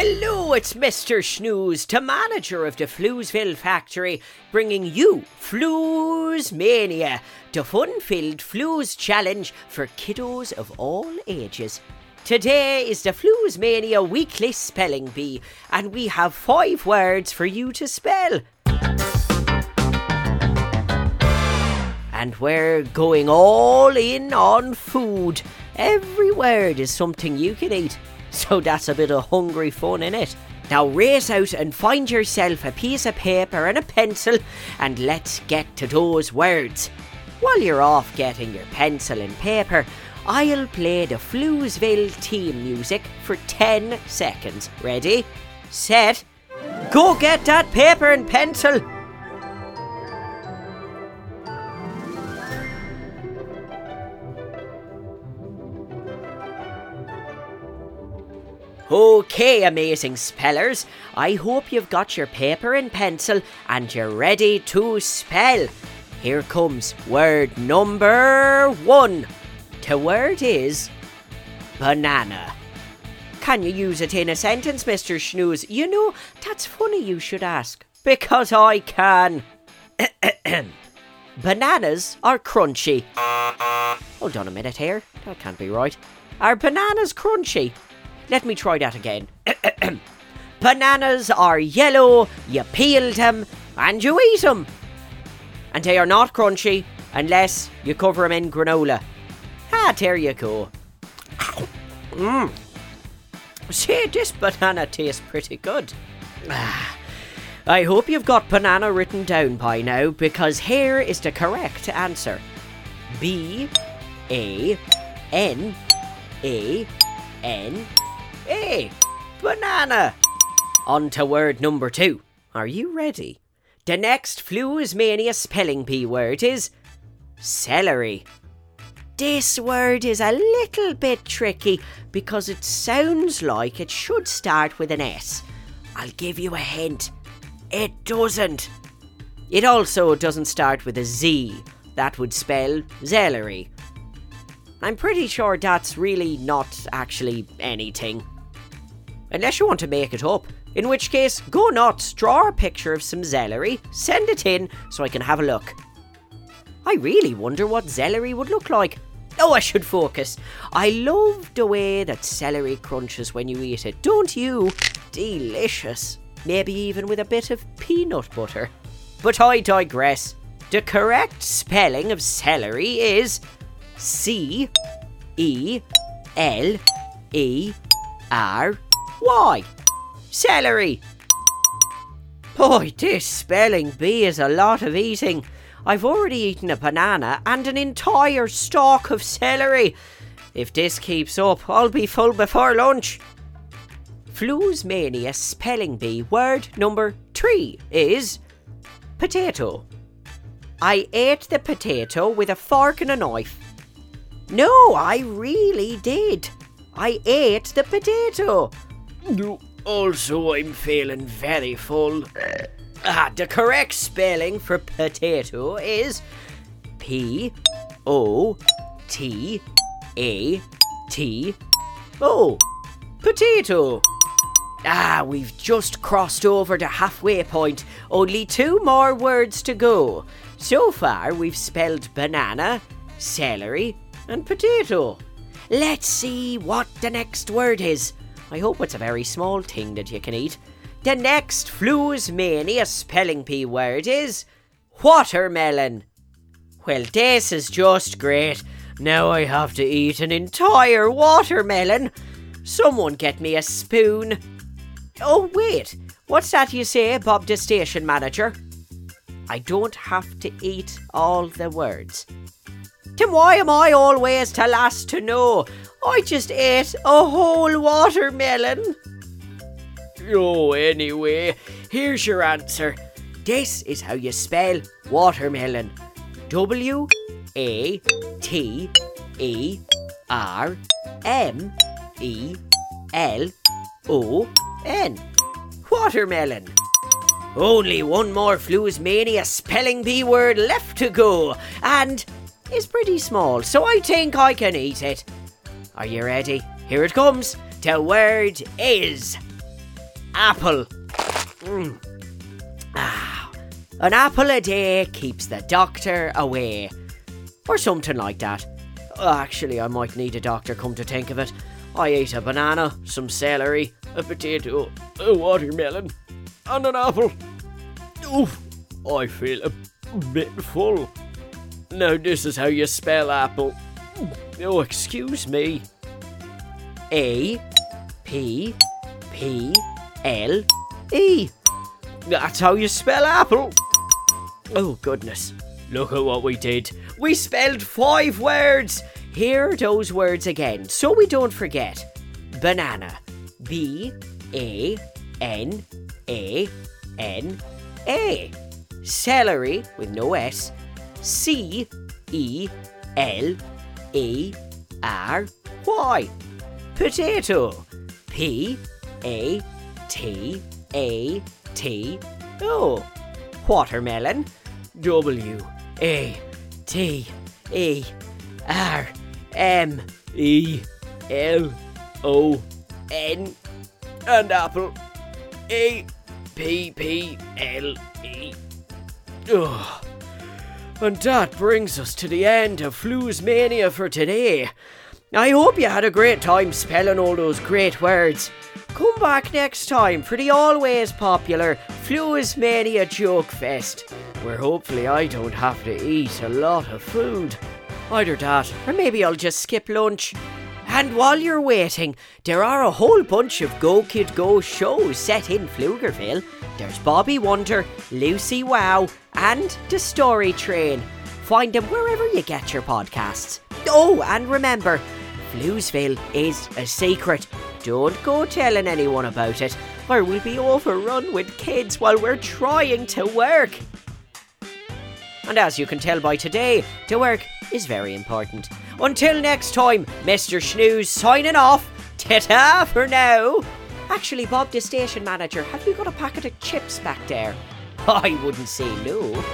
Hello, it's Mr. Snooze, the manager of the Floozeville factory, bringing you Flooze Mania, the fun-filled Flooze challenge for kiddos of all ages. Today is the Flooze Mania weekly spelling bee, and we have five words for you to spell. And we're going all in on food. Every word is something you can eat. So that's a bit of hungry fun in it. Now race out and find yourself a piece of paper and a pencil and let's get to those words. While you're off getting your pencil and paper, I'll play the Floozeville team music for 10 seconds. Ready? Set? Go get that paper and pencil! Okay, amazing spellers. I hope you've got your paper and pencil and you're ready to spell. Here comes word number one. The word is banana. Can you use it in a sentence, Mr. Snooze? You know, that's funny you should ask. Because I can. Bananas are crunchy. Hold on a minute here. That can't be right. Are bananas crunchy? Let me try that again. Bananas are yellow, you peel them, and you eat them. And they are not crunchy unless you cover them in granola. Ah, there you go. Mmm. See, this banana tastes pretty good. Ah, I hope you've got banana written down by now because here is the correct answer B A N A N A. Banana. On to word number two. Are you ready? The next Flooze Mania spelling bee word is celery. This word is a little bit tricky because it sounds like it should start with an S. I'll give you a hint. It doesn't. It also doesn't start with a Z. That would spell celery. I'm pretty sure that's really not actually anything. Unless you want to make it up. In which case, go nuts, draw a picture of some celery, send it in so I can have a look. I really wonder what celery would look like. Oh, I should focus. I love the way that celery crunches when you eat it, don't you? Delicious. Maybe even with a bit of peanut butter. But I digress. The correct spelling of celery is C E L E R Y. Celery. Boy, this spelling bee is a lot of eating. I've already eaten a banana and an entire stalk of celery. If this keeps up, I'll be full before lunch. Flooze Mania spelling bee word number three is potato. I ate the potato with a fork and a knife. No, I really did. I ate the potato. Also, I'm feeling very full. Ah, the correct spelling for potato is P O T A T O. Potato. Ah, we've just crossed over the halfway point. Only two more words to go. So far, we've spelled banana, celery, and potato. Let's see what the next word is. I hope it's a very small thing that you can eat. The next Flooze Mania spelling bee word is watermelon. Well, this is just great. Now I have to eat an entire watermelon. Someone get me a spoon. Oh, wait. What's that you say, Bob the station manager? I don't have to eat all the words. Then why am I always the last to know? I just ate a whole watermelon. Oh, anyway, here's your answer. This is how you spell watermelon. W A T E R M E L O N. Watermelon. Only one more Flooze Mania spelling bee word left to go, and it's pretty small, so I think I can eat it. Are you ready? Here it comes. The word is apple. Mm. Ah, an apple a day keeps the doctor away. Or something like that. Actually, I might need a doctor come to think of it. I ate a banana, some celery, a potato, a watermelon, and an apple. Oof, I feel a bit full. Now, this is how you spell apple. Oh, excuse me. A P P L E. That's how you spell apple. Oh, goodness. Look at what we did. We spelled five words. Hear those words again so we don't forget. Banana. B A N A N A. Celery with no S. C E L A R Y. Potato. P A T A T O. Watermelon. W A T E R M E L O N. And apple. A P P L E. Ugh. And that brings us to the end of Flooze Mania for today. I hope you had a great time spelling all those great words. Come back next time for the always popular Flooze Mania Joke Fest, where hopefully I don't have to eat a lot of food. Either that, or maybe I'll just skip lunch. And while you're waiting, there are a whole bunch of Go Kid Go shows set in Pflugerville. There's Bobby Wonder, Lucy Wow, and The Story Train. Find them wherever you get your podcasts. Oh, and remember, Floozeville is a secret. Don't go telling anyone about it, or we'll be overrun with kids while we're trying to work. And as you can tell by today, to work is very important. Until next time, Mr. Snooze signing off. Ta-ta for now. Actually, Bob, the station manager, have you got a packet of chips back there? I wouldn't say no.